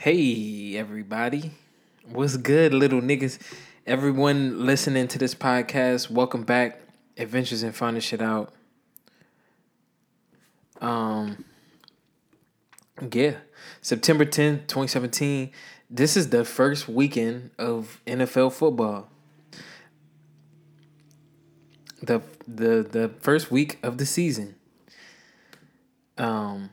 Hey, everybody. What's good, little niggas? Everyone listening to this podcast, welcome back. Adventures in Finding Shit Out. Um, yeah, September 10th, 2017. This is the first weekend of NFL football. The the the first week of the season. Um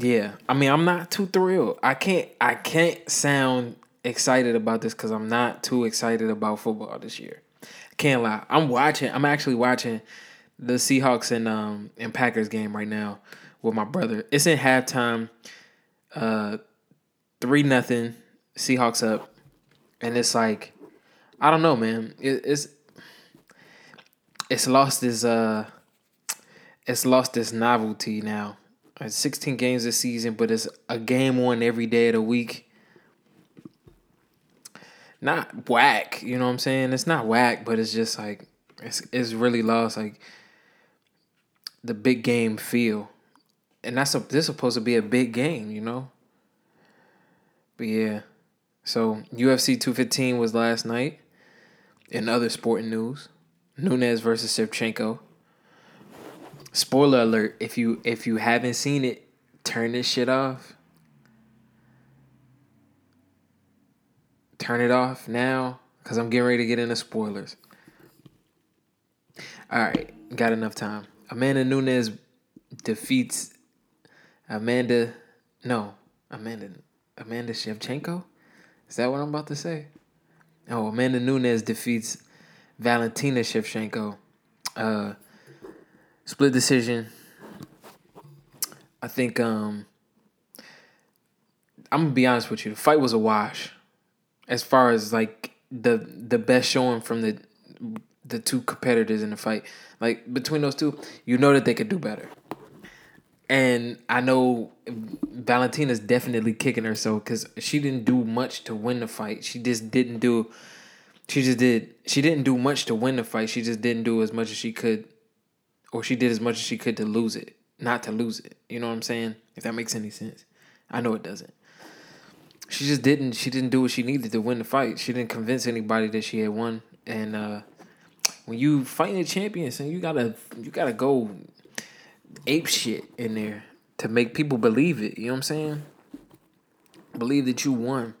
yeah, I mean, I'm not too thrilled. I can't I can't sound excited about this cuz I'm not too excited about football this year. Can't lie. I'm watching. I'm actually watching the Seahawks and um and Packers game right now with my brother. It's in halftime. Uh 3 nothing. Seahawks up. And it's like I don't know, man. It, it's it's lost its uh it's lost its novelty now. It's 16 games this season, but it's a game one every day of the week. Not whack, you know what I'm saying? It's not whack, but it's just like it's it's really lost like the big game feel. And that's a this is supposed to be a big game, you know? But yeah. So UFC 215 was last night. In other sporting news, Nunes versus Shevchenko. Spoiler alert, if you if you haven't seen it, turn this shit off. Turn it off now cuz I'm getting ready to get into spoilers. All right, got enough time. Amanda Nunes defeats Amanda no, Amanda Amanda Shevchenko? Is that what I'm about to say? Oh, Amanda Nunes defeats Valentina Shevchenko. Uh, split decision. I think um I'm gonna be honest with you. The fight was a wash, as far as like the the best showing from the the two competitors in the fight. Like between those two, you know that they could do better. And I know Valentina's definitely kicking herself because she didn't do much to win the fight. She just didn't do. She just did. She didn't do much to win the fight. She just didn't do as much as she could, or she did as much as she could to lose it, not to lose it. You know what I'm saying? If that makes any sense, I know it doesn't. She just didn't. She didn't do what she needed to win the fight. She didn't convince anybody that she had won. And uh, when you fighting a champion, so you gotta you gotta go ape shit in there to make people believe it. You know what I'm saying? Believe that you won.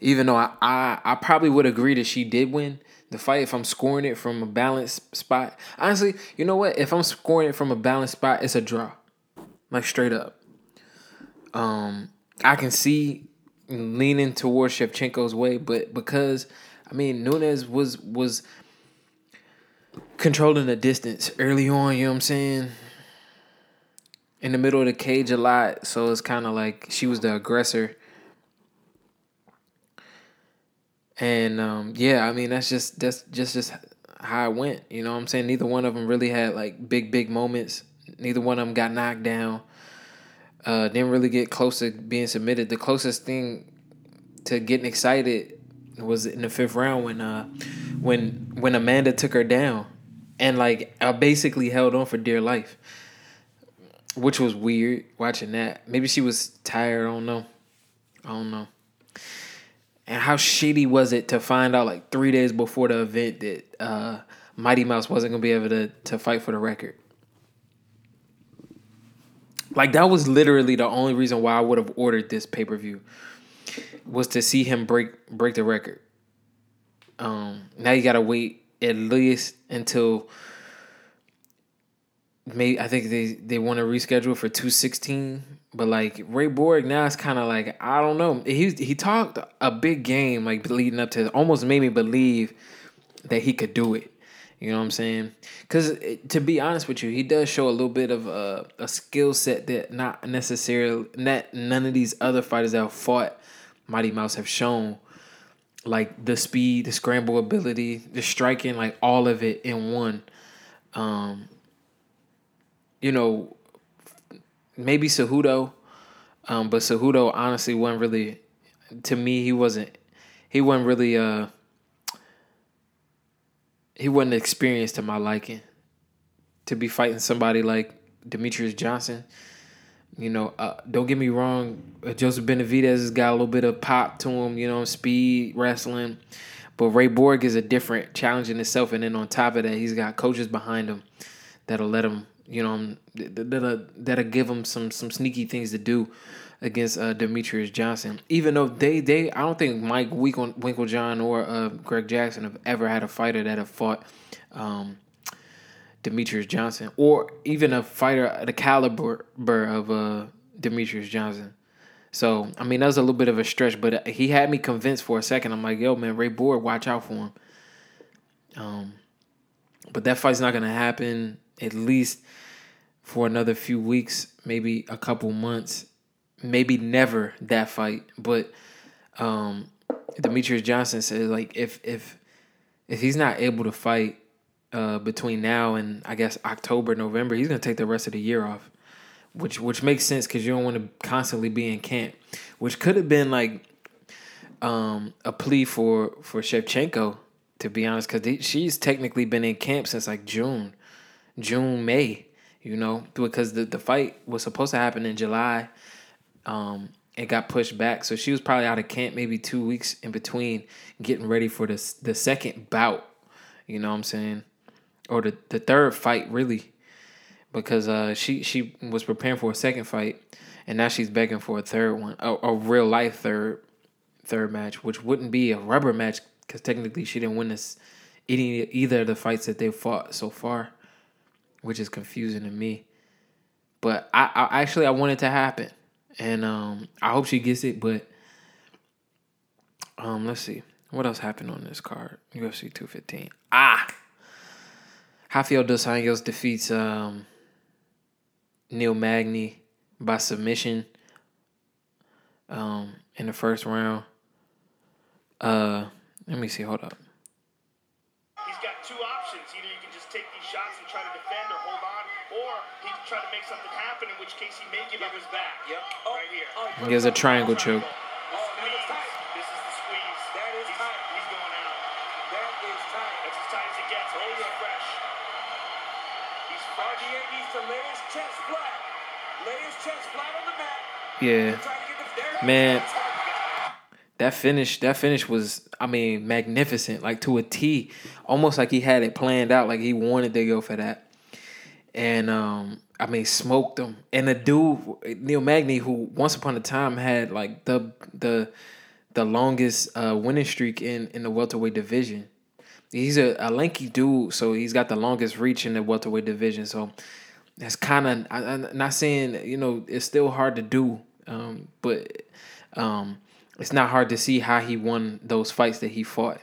Even though I, I, I probably would agree that she did win the fight if I'm scoring it from a balanced spot. Honestly, you know what? If I'm scoring it from a balanced spot, it's a draw. Like straight up. Um, I can see leaning towards Shevchenko's way, but because I mean Nunes was was controlling the distance early on, you know what I'm saying? in the middle of the cage a lot, so it's kind of like she was the aggressor. And um, yeah, I mean that's just that's just just how it went. You know what I'm saying? Neither one of them really had like big big moments. Neither one of them got knocked down. Uh, didn't really get close to being submitted. The closest thing to getting excited was in the fifth round when uh when when Amanda took her down, and like I basically held on for dear life which was weird watching that. Maybe she was tired. I don't know. I don't know. And how shitty was it to find out like three days before the event that uh, Mighty Mouse wasn't gonna be able to to fight for the record? Like that was literally the only reason why I would have ordered this pay per view was to see him break break the record. Um, now you gotta wait at least until maybe I think they they want to reschedule for two sixteen. But like Ray Borg now it's kind of like I don't know. He he talked a big game like leading up to almost made me believe that he could do it. You know what I'm saying? Because to be honest with you, he does show a little bit of a, a skill set that not necessarily that none of these other fighters that fought Mighty Mouse have shown. Like the speed, the scramble ability, the striking, like all of it in one. Um, you know, maybe Cejudo, um, but Cejudo honestly wasn't really. To me, he wasn't. He wasn't really. Uh, he wasn't experienced to my liking. To be fighting somebody like Demetrious Johnson, You know, uh, don't get me wrong. Uh, Joseph Benavidez has got a little bit of pop to him. You know, speed, wrestling. But Ray Borg is a different challenge in itself, and then on top of that, he's got coaches behind him that'll let him, you know, that'll that'll give him some some sneaky things to do against uh, Demetrious Johnson. Even though they they I don't think Mike Winkle, Winkeljohn or uh, Greg Jackson have ever had a fighter that have fought um, Demetrious Johnson or even a fighter the caliber of uh, Demetrious Johnson. So I mean that was a little bit of a stretch, but he had me convinced for a second. I'm like, yo, man, Ray Borg, watch out for him. Um, but that fight's not gonna happen at least for another few weeks, maybe a couple months, maybe never that fight. But um, Demetrious Johnson says like if if if he's not able to fight uh, between now and I guess October, November, he's gonna take the rest of the year off which which makes sense because you don't want to constantly be in camp, which could have been like um, a plea for for Shevchenko to be honest, because she's technically been in camp since like June, June May, you know, because the the fight was supposed to happen in July, um, it got pushed back, so she was probably out of camp maybe two weeks in between getting ready for this the second bout, you know what I'm saying, or the the third fight really. Because uh, she she was preparing for a second fight, and now she's begging for a third one, a, a real life third third match, which wouldn't be a rubber match because technically she didn't win this any either of the fights that they fought so far, which is confusing to me. But I, I actually I want it to happen, and um, I hope she gets it. But um, let's see what else happened on this card. UFC two fifteen. Ah, Rafael dos Anjos defeats um Neil Magny by submission um, in the first round. Uh, let me see. Hold up. Make something happen, in which case he may give up his back. Yep. Oh, right here. Oh, he has a triangle choke. Yeah. Man, that finish, that finish was, I mean, magnificent, like to a T. Almost like he had it planned out, like he wanted to go for that. And um, I mean, smoked him. And the dude, Neil Magny, who once upon a time had like the the the longest uh, winning streak in in the welterweight division. He's a, a lanky dude, so he's got the longest reach in the welterweight division. So that's kind of I'm not saying you know it's still hard to do, um, but um, it's not hard to see how he won those fights that he fought.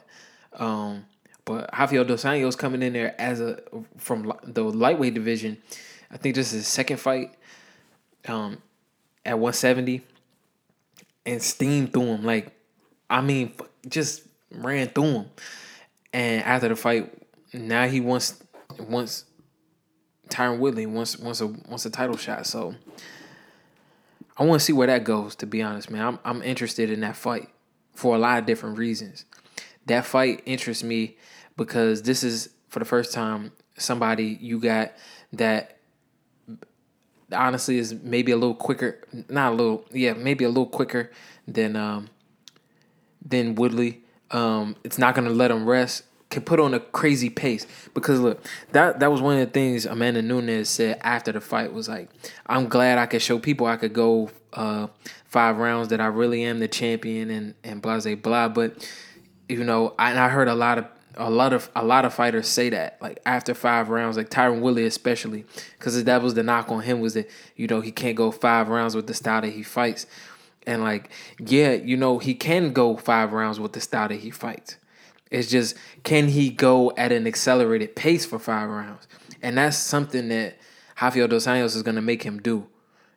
Um, but Rafael dos Anjos coming in there as a from the lightweight division, I think this is his second fight um, at 170 and steamed through him. Like, I mean, just ran through him. And after the fight, now he wants wants Tyron Woodley wants wants a wants a title shot. So I want to see where that goes. To be honest, man, I'm I'm interested in that fight for a lot of different reasons. That fight interests me because this is for the first time somebody you got that honestly is maybe a little quicker, not a little, yeah, maybe a little quicker than um than Woodley. Um, it's not gonna let him rest can put on a crazy pace. Because look, that that was one of the things Amanda Nunes said after the fight was like, I'm glad I could show people I could go uh, five rounds that I really am the champion and and blah blah blah. But you know, I, I heard a lot of a lot of a lot of fighters say that like after five rounds, like Tyron Woodley especially, because that was the knock on him was that you know he can't go five rounds with the style that he fights. And like, yeah, you know, he can go five rounds with the style that he fights. It's just can he go at an accelerated pace for five rounds? And that's something that Rafael dos Anjos is going to make him do.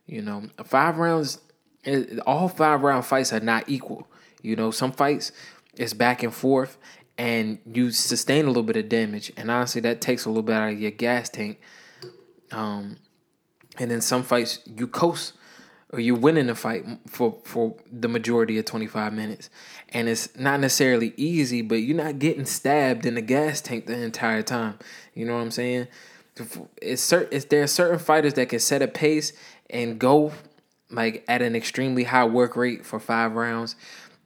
You know, five rounds, eh, all five round fights are not equal. You know, some fights it's back and forth, and you sustain a little bit of damage, and honestly, that takes a little bit out of your gas tank. Um, and then some fights you coast or you're winning the fight for for the majority of 25 minutes and it's not necessarily easy but you're not getting stabbed in the gas tank the entire time you know what i'm saying it's certain there are certain fighters that can set a pace and go like at an extremely high work rate for five rounds.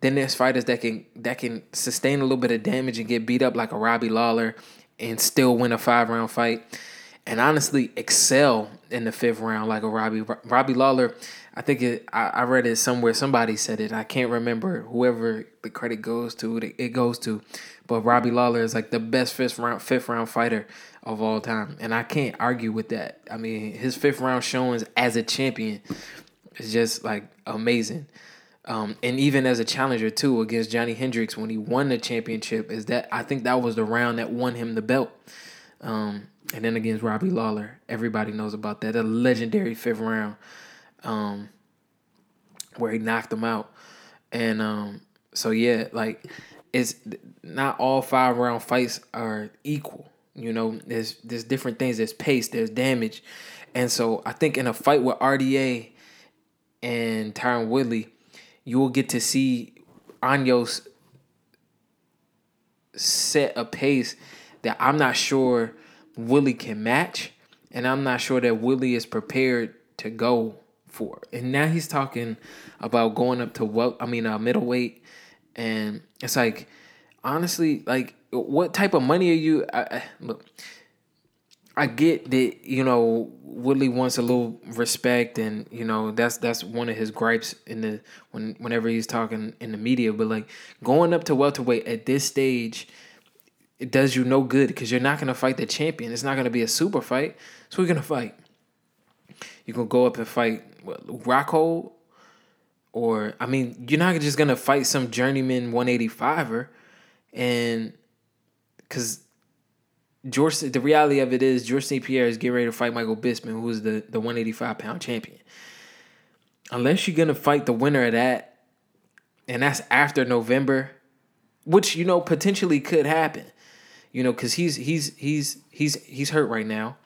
Then there's fighters that can that can sustain a little bit of damage and get beat up like a Robbie Lawler and still win a five round fight. And honestly, excel in the fifth round like a Robbie Robbie Lawler. I think it. I, I read it somewhere. Somebody said it. I can't remember whoever the credit goes to. It goes to, but Robbie Lawler is like the best fifth round fifth round fighter of all time, and I can't argue with that. I mean, his fifth round showings as a champion is just like amazing. Um, and even as a challenger too against Johnny Hendricks when he won the championship, is that I think that was the round that won him the belt. Um, and then against Robbie Lawler, everybody knows about that. A legendary fifth round, um, where he knocked him out. And um, so yeah, like it's not all five round fights are equal. You know, there's there's different things. There's pace. There's damage, and so I think in a fight with RDA and Tyron Woodley, you will get to see Anjos set a pace that I'm not sure Willie can match, and I'm not sure that Willie is prepared to go for. And now he's talking about going up to well, I mean, uh, middleweight, and it's like honestly, like what type of money are you? I, I, look, I get that you know Woodley wants a little respect, and you know that's that's one of his gripes in the when whenever he's talking in the media. But like going up to welterweight at this stage, it does you no good because you're not gonna fight the champion. It's not gonna be a super fight. So we're gonna fight. You gonna go up and fight what, Rockhold, or I mean, you're not just gonna fight some journeyman 185er, and because George, the reality of it is George St. Pierre is getting ready to fight Michael Bisping, who's the, the 185 pound champion. Unless you're gonna fight the winner of that, and that's after November, which you know potentially could happen, you know, because he's he's he's he's he's hurt right now.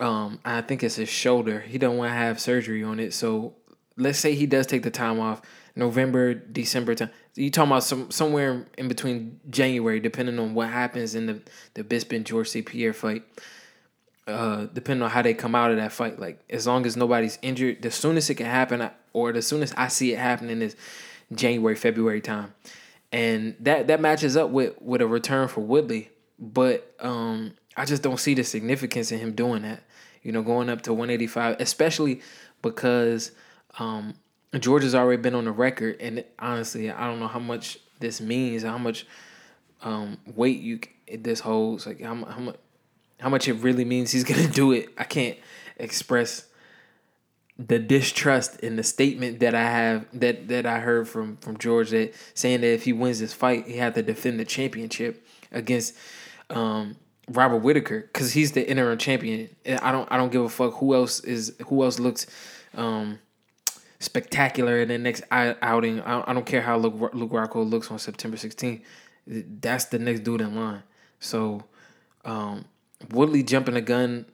Um, I think it's his shoulder. He don't want to have surgery on it. So let's say he does take the time off, November, December time. You talking about some somewhere in between January, depending on what happens in the the Bisping George St. Pierre fight. Uh, depending on how they come out of that fight, like as long as nobody's injured, the soonest it can happen, or the soonest I see it happening is January, February time, and that that matches up with with a return for Woodley. But um, I just don't see the significance in him doing that. You know, going up to 185, especially because um, George has already been on the record, and honestly, I don't know how much this means, how much um, weight you this holds, like how, how much how much it really means he's gonna do it. I can't express the distrust in the statement that I have that that I heard from from George that saying that if he wins this fight, he had to defend the championship against um, Robert Whitaker because he's the interim champion. I don't I don't give a fuck who else is who else looks um, spectacular in the next outing. I don't care how Luke, Luke Rockhold looks on September 16th. That's the next dude in line. So um, Woodley jumping a gun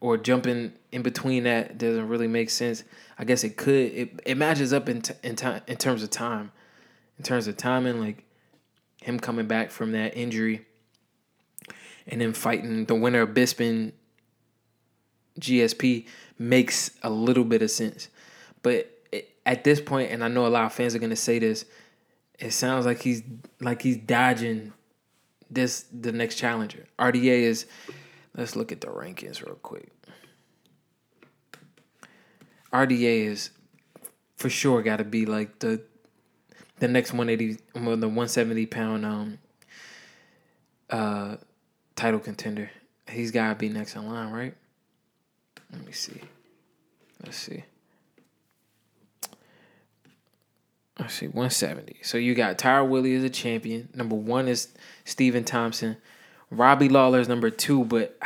or jumping in between that doesn't really make sense. I guess it could. It, it matches up in t- in time in terms of time, in terms of timing, like him coming back from that injury, and then fighting the winner of Bisping GSP makes a little bit of sense. But at this point, and I know a lot of fans are gonna say this, it sounds like he's like he's dodging this the next challenger. RDA is let's look at the rankings real quick. RDA is for sure got to be like the the next 180 well, the 170 pound um uh title contender. He's got to be next in line, right? Let me see. Let's see. Let's see, 170. So you got Tyron Woodley as a champion. Number one is Stephen Thompson. Robbie Lawler is number two, but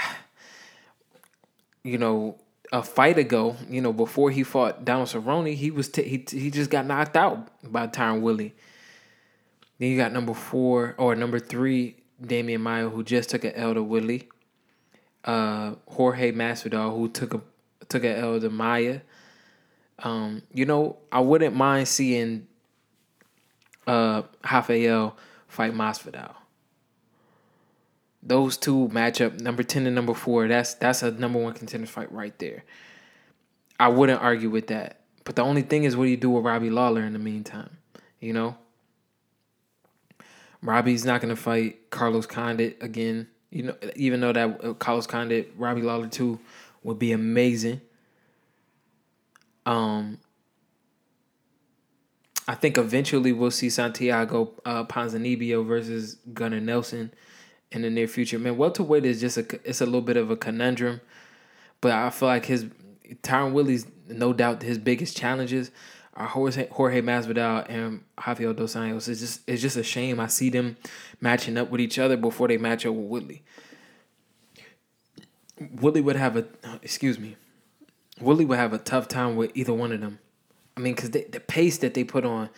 you know, a fight ago, you know, before he fought Donald Cerrone, he was t- he he just got knocked out by Tyron Woodley. Then you got number four or number three, Demian Maia, who just took an to Woodley. Uh, Jorge Masvidal, who took a took an L to Maia. Um, you know, I wouldn't mind seeing uh Rafael fight Masvidal. Those two match up number ten and number four. That's that's a number one contender fight right there. I wouldn't argue with that. But the only thing is, what do you do with Robbie Lawler in the meantime? You know, Robbie's not gonna fight Carlos Condit again. You know, even though that uh, Carlos Condit, Robbie Lawler too, would be amazing. Um, I think eventually we'll see Santiago uh, Ponzinibbio versus Gunnar Nelson in the near future. Man, welterweight is just a it's a little bit of a conundrum, but I feel like his Tyron Woodley's no doubt his biggest challenges are Jorge, Jorge Masvidal and Rafael dos Anjos. It's just it's just a shame I see them matching up with each other before they match up with Woodley. Woodley would have a excuse me. Woodley would have a tough time with either one of them. I mean, because the the pace that they put on,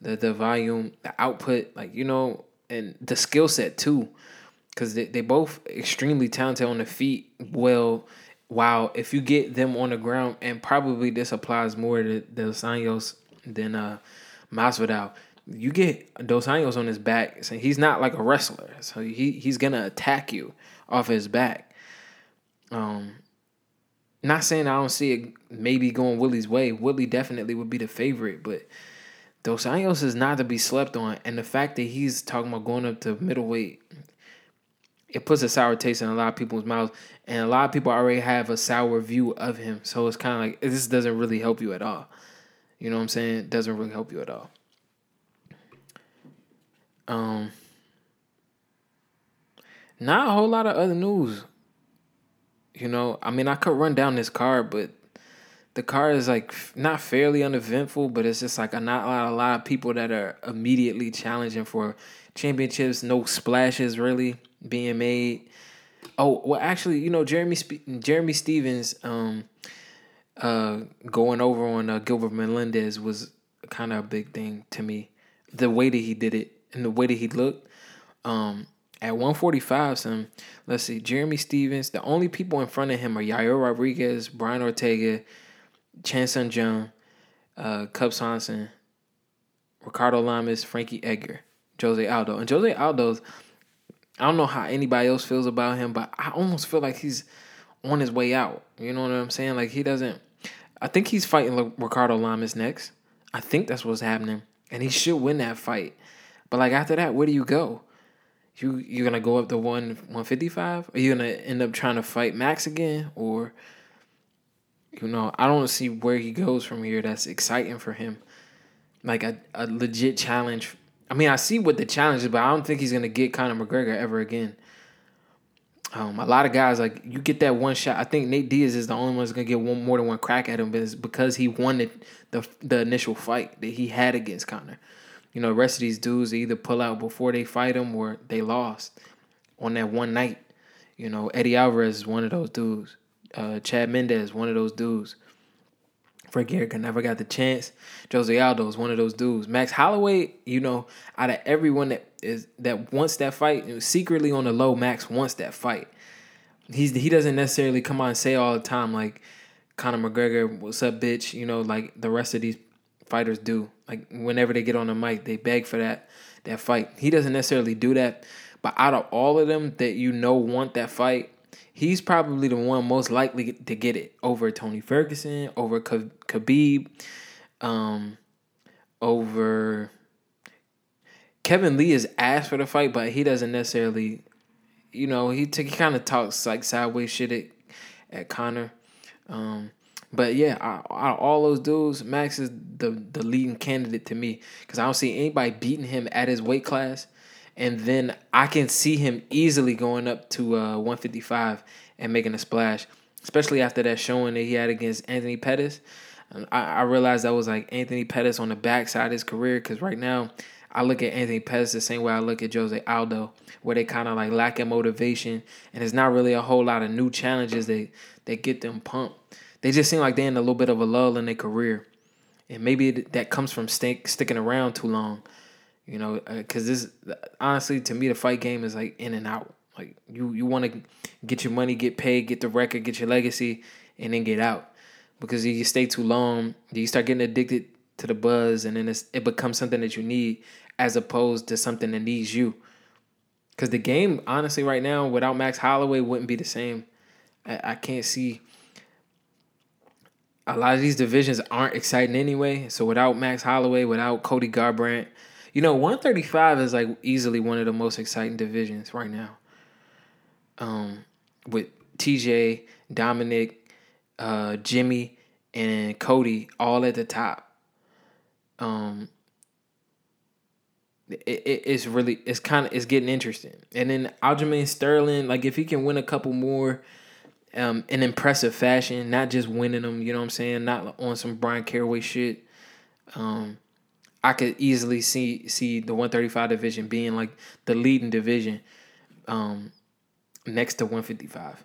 the the volume, the output, like you know, and the skill set too, because they they both extremely talented on the feet. Well, wow, if you get them on the ground, and probably this applies more to Dos Anjos than uh Masvidal. You get Dos Anjos on his back, so he's not like a wrestler, so he he's gonna attack you off his back. Um, not saying I don't see it maybe going Willie's way. Willie definitely would be the favorite, but Dos Anjos is not to be slept on, and the fact that he's talking about going up to middleweight it puts a sour taste in a lot of people's mouths, and a lot of people already have a sour view of him. So it's kind of like this doesn't really help you at all. You know what I'm saying? It doesn't really help you at all. Um, not a whole lot of other news. You know, I mean, I could run down this card, but the card is like not fairly uneventful, but it's just like a not a lot, of people that are immediately challenging for championships. No splashes really being made. Oh well, actually, you know Jeremy Jeremy Stephens, um, uh, going over on uh, Gilbert Melendez was kind of a big thing to me. The way that he did it and the way that he looked. Um, at 145, some let's see, Jeremy Stephens. The only people in front of him are Yair Rodriguez, Brian Ortega, Chan Sung Jung, uh, Ricardo Lamas, Frankie Edgar, Jose Aldo. And Jose Aldo's I don't know how anybody else feels about him, but I almost feel like he's on his way out. You know what I'm saying? Like he doesn't. I think he's fighting Ricardo Lamas next. I think that's what's happening, and he should win that fight. But like after that, where do you go? You you gonna go up to one one fifty five? Are you gonna end up trying to fight Max again, or you know I don't see where he goes from here. That's exciting for him, like a a legit challenge I mean, I see what the challenge is, but I don't think he's gonna get Conor McGregor ever again. Um, a lot of guys like you get that one shot. I think Nate Diaz is the only one that's gonna get one more than one crack at him, but it's because he won the, the the initial fight that he had against Conor. You know, rest of these dudes either pull out before they fight him or they lost on that one night. You know, Eddie Alvarez is one of those dudes. Uh, Chad Mendes, one of those dudes. Frank Edgar never got the chance. Jose Aldo is one of those dudes. Max Holloway, you know, out of everyone that is that wants that fight, secretly on the low, Max wants that fight. He's he doesn't necessarily come on and say all the time like Conor McGregor, what's up, bitch? You know, like the rest of these fighters do. Like whenever they get on the mic, they beg for that that fight. He doesn't necessarily do that. But out of all of them that you know want that fight, he's probably the one most likely to get it over Tony Ferguson, over Khabib, um, over Kevin Lee is asked for the fight, but he doesn't necessarily, you know, he t- he kind of talks like sideways shit at, at Conor. Um, but yeah, out of all those dudes, Max is the the leading candidate to me because I don't see anybody beating him at his weight class and then I can see him easily going up to uh, 155 and making a splash, especially after that showing that he had against Anthony Pettis. I, I realized that was like Anthony Pettis on the backside of his career because right now I look at Anthony Pettis the same way I look at Jose Aldo, where they kind of like lack lacking motivation and it's not really a whole lot of new challenges that, that get them pumped. They just seem like they're in a little bit of a lull in their career. And maybe that comes from stick, sticking around too long. You know, because uh, this honestly to me the fight game is like in and out. Like you you want to get your money, get paid, get the record, get your legacy, and then get out. Because if you stay too long, you start getting addicted to the buzz, and then it becomes something that you need as opposed to something that needs you. Because the game, honestly, right now without Max Holloway wouldn't be the same. I, I can't see. A lot of these divisions aren't exciting anyway. So without Max Holloway, without Cody Garbrandt, you know, 135 is like easily one of the most exciting divisions right now. Um, with TJ, Dominic, uh, Jimmy, and Cody all at the top. Um, it, it, it's really it's kind of it's getting interesting. And then Aljamain Sterling, like if he can win a couple more, um, in impressive fashion, not just winning them, you know what I'm saying, not on some Bryan Caraway shit. Um, I could easily see see the 135 division being like the leading division, um, next to 155.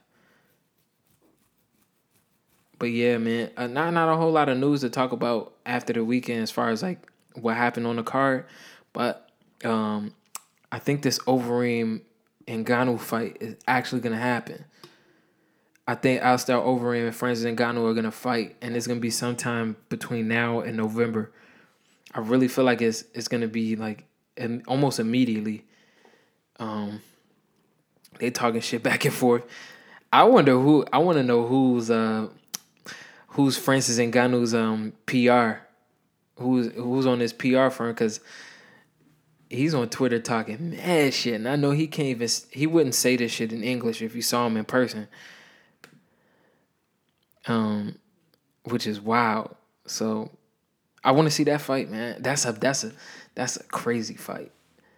But yeah, man, uh, not not a whole lot of news to talk about after the weekend as far as like what happened on the card, but um, I think this Overeem and Ngannou fight is actually gonna happen. I think Alistair Overeem and Francis Ngannou are gonna fight, and it's gonna be sometime between now and November. I really feel like it's it's gonna be like and almost immediately. Um, they talking shit back and forth. I wonder who. I want to know who's uh who's Francis Ngannou's um PR, who's who's on his PR firm because he's on Twitter talking mad shit, and I know he can't even. He wouldn't say this shit in English if you saw him in person. Um, which is wild. So, I want to see that fight, man. That's a that's a that's a crazy fight.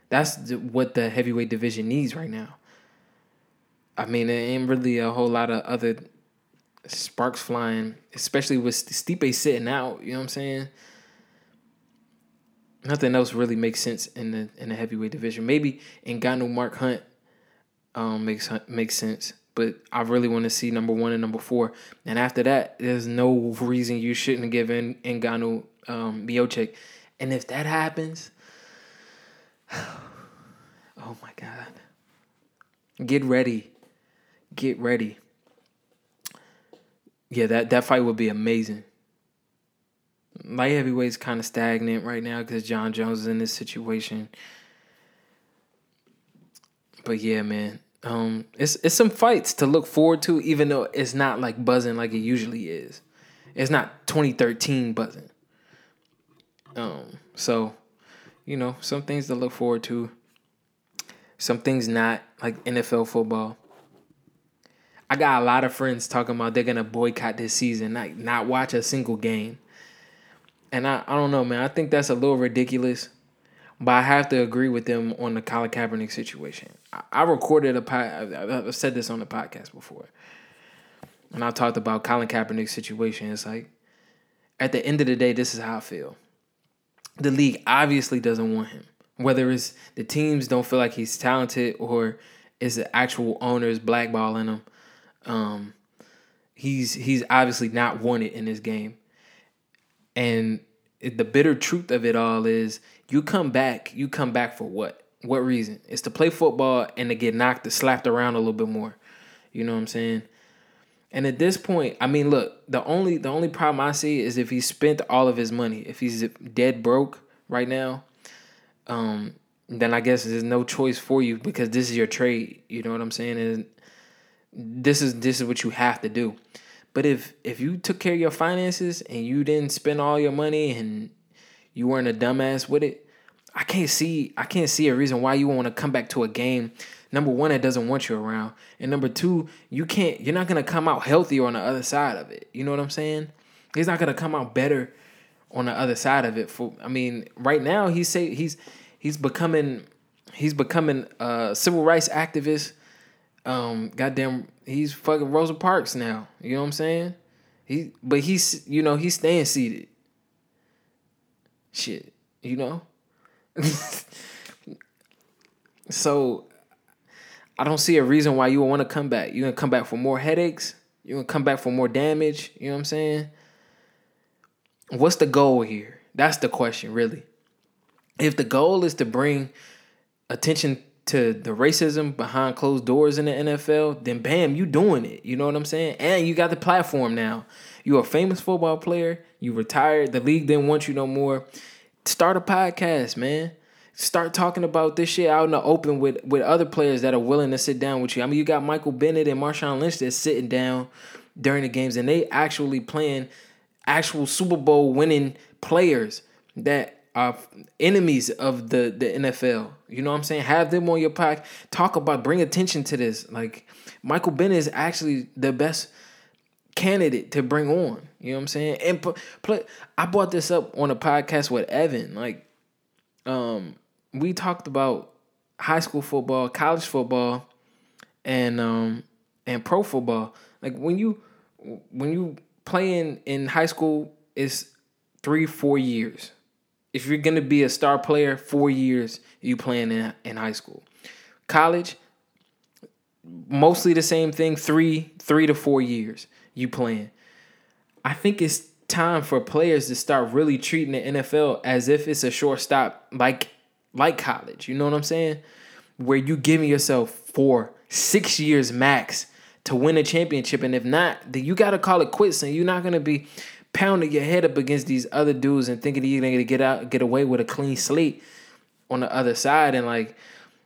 That's the, what the heavyweight division needs right now. I mean, there ain't really a whole lot of other sparks flying, especially with Stipe sitting out. You know what I'm saying? Nothing else really makes sense in the in the heavyweight division. Maybe Ngannou Mark Hunt um, makes makes sense, but I really want to see number one and number four. And after that, there's no reason you shouldn't give in Ngannou um, Miocic. And if that happens, oh my god, get ready, get ready. Yeah, that that fight would be amazing. Light heavyweight's kind of stagnant right now because Jon Jones is in this situation. But yeah, man, um, it's it's some fights to look forward to, even though it's not like buzzing like it usually is. It's not 2013 buzzing. Um, so, you know, some things to look forward to. Some things not like NFL football. I got a lot of friends talking about they're gonna boycott this season, like not watch a single game. And I, I don't know, man. I think that's a little ridiculous. But I have to agree with them on the Colin Kaepernick situation. I, recorded a pod, I've said this on the podcast before. And I talked about Colin Kaepernick's situation. It's like, at the end of the day, this is how I feel. The league obviously doesn't want him. Whether it's the teams don't feel like he's talented or it's the actual owners blackballing him um, he's he's obviously not wanted in this game. And the bitter truth of it all is you come back, you come back for what? What reason? It's to play football and to get knocked, slapped around a little bit more. You know what I'm saying? And at this point, I mean, look, the only the only problem I see is if he spent all of his money. If he's dead broke right now, um, then I guess there's no choice for you because this is your trade. You know what I'm saying? And this is this is what you have to do. But if if you took care of your finances and you didn't spend all your money and you weren't a dumbass with it, I can't see I can't see a reason why you want to come back to a game. Number one, that doesn't want you around, and number two, you can't. You're not gonna come out healthier on the other side of it. You know what I'm saying? He's not gonna come out better on the other side of it. For I mean, right now he's say he's he's becoming he's becoming a civil rights activist um, goddamn, he's fucking Rosa Parks now. You know what I'm saying? He, but he's, you know, he's staying seated. Shit, you know. so, I don't see a reason why you would want to come back. You're gonna come back for more headaches. You're gonna come back for more damage. You know what I'm saying? What's the goal here? That's the question, really. If the goal is to bring attention to the racism behind closed doors in the NFL, then bam, you doing it. You know what I'm saying? And you got the platform now. You're a famous football player. You retired. The league didn't want you no more. Start a podcast, man. Start talking about this shit out in the open with, with other players that are willing to sit down with you. I mean, you got Michael Bennett and Marshawn Lynch that's sitting down during the games, and they actually playing actual Super Bowl winning players that are enemies of the the NFL. You know what I'm saying? Have them on your podcast. Talk about bring attention to this. Like Michael Bennett is actually the best candidate to bring on. You know what I'm saying? And play, I brought this up on a podcast with Evan. Like, um, we talked about high school football, college football, and um and pro football. Like when you when you playing in high school, it's three four years. If you're gonna be a star player, four years you playing in in high school. College, mostly the same thing. Three three to four years you playing. I think it's time for players to start really treating the NFL as if it's a shortstop like like college. You know what I'm saying? Where you giving yourself four, six years max to win a championship, and if not, then you gotta call it quits, and you're not gonna be pounding your head up against these other dudes and thinking you're gonna get out, get away with a clean slate on the other side, and like.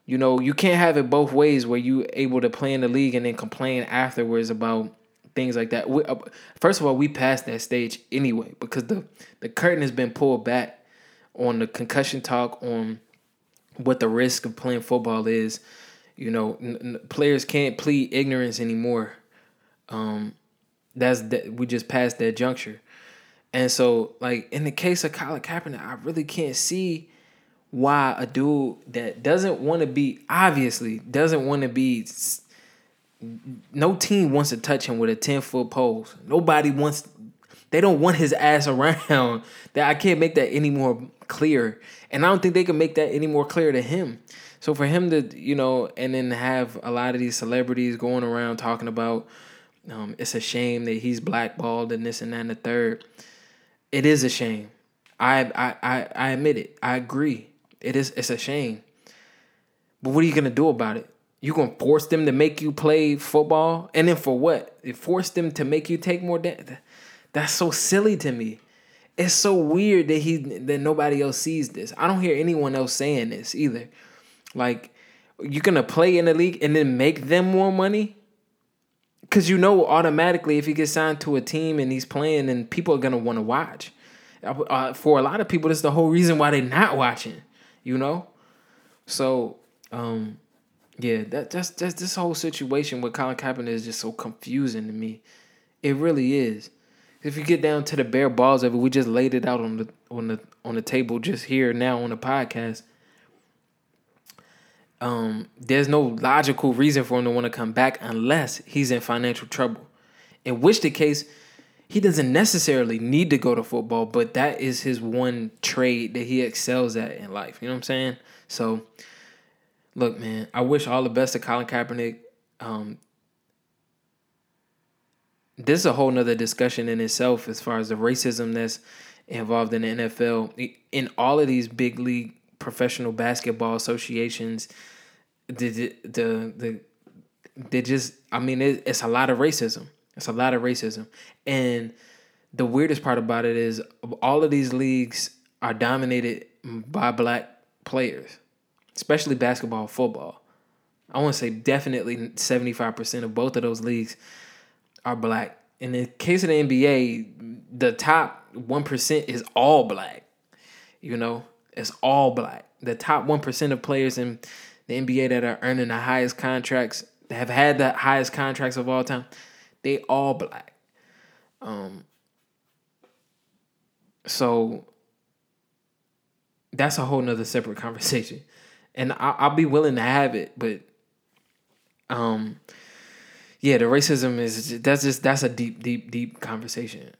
You know, you can't have it both ways where you able to play in the league and then complain afterwards about things like that. We, uh, first of all, we passed that stage anyway because the the curtain has been pulled back on the concussion talk on what the risk of playing football is. You know, n- n- players can't plead ignorance anymore. Um, that's that we just passed that juncture, and so like in the case of Colin Kaepernick, I really can't see why a dude that doesn't want to be obviously doesn't want to be no team wants to touch him with a 10 foot pole. Nobody wants they don't want his ass around. That I can't make that any more clear. And I don't think they can make that any more clear to him. So for him to, you know, and then have a lot of these celebrities going around talking about um, it's a shame that he's blackballed and this and that and the third. It is a shame. I I I, I admit it. I agree. It is it's a shame. But what are you gonna do about it? You gonna force them to make you play football, and then for what? It force them to make you take more. Da- That's so silly to me. It's so weird that he that nobody else sees this. I don't hear anyone else saying this either. Like you're gonna play in the league and then make them more money. Cause you know automatically if he gets signed to a team and he's playing, then people are gonna want to watch. Uh, for a lot of people, that's the whole reason why they're not watching. You know, so um, yeah, that that's that's this whole situation with Colin Kaepernick is just so confusing to me. It really is. If you get down to the bare balls of it, we just laid it out on the on the on the table just here now on the podcast. Um, there's no logical reason for him to want to come back unless he's in financial trouble. In which the case, he doesn't necessarily need to go to football, but that is his one trade that he excels at in life. You know what I'm saying? So look, man, I wish all the best to Colin Kaepernick. Um, this is a whole nother discussion in itself as far as the racism that's involved in the NFL. In all of these big league professional basketball associations, the the the, the they just I mean it, it's a lot of racism. It's a lot of racism. And the weirdest part about it is all of these leagues are dominated by black players especially basketball, football. I want to say definitely 75% of both of those leagues are black. In the case of the NBA, the top 1% is all black. You know, it's all black. The top 1% of players in the NBA that are earning the highest contracts, that have had the highest contracts of all time, they all black. Um so that's a whole nother separate conversation and I, will be willing to have it, but um, yeah, the racism is that's just that's a deep, deep, deep conversation.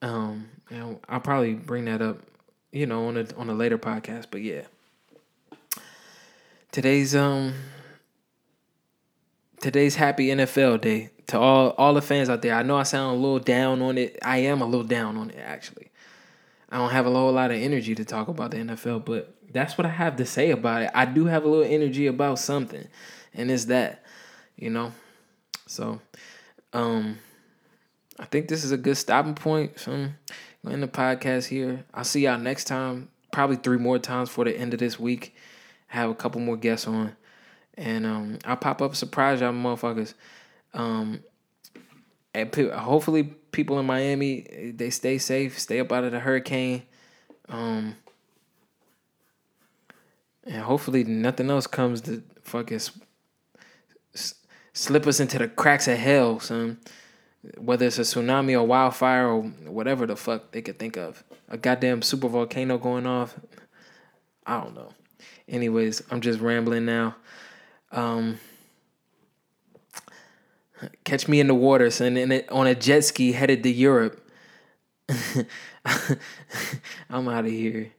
Um, know, I'll probably bring that up, you know, on a on a later podcast. But yeah, today's um today's happy NFL day to all all the fans out there. I know I sound a little down on it. I am a little down on it actually. I don't have a whole lot of energy to talk about the NFL, but that's what I have to say about it. I do have a little energy about something, and it's that, you know. So, um, I think this is a good stopping point. So, I'm going end the podcast here. I'll see y'all next time. Probably three more times for the end of this week. Have a couple more guests on, and um, I'll pop up surprise y'all motherfuckers. Um, and hopefully people in Miami, they stay safe, stay up out of the hurricane. Um, and hopefully nothing else comes to fuck us, slip us into the cracks of hell, son. Whether it's a tsunami or wildfire or whatever the fuck they could think of. A goddamn super volcano going off. I don't know. Anyways, I'm just rambling now. Um, catch me in the water, son, it, on a jet ski headed to Europe. I'm out of here.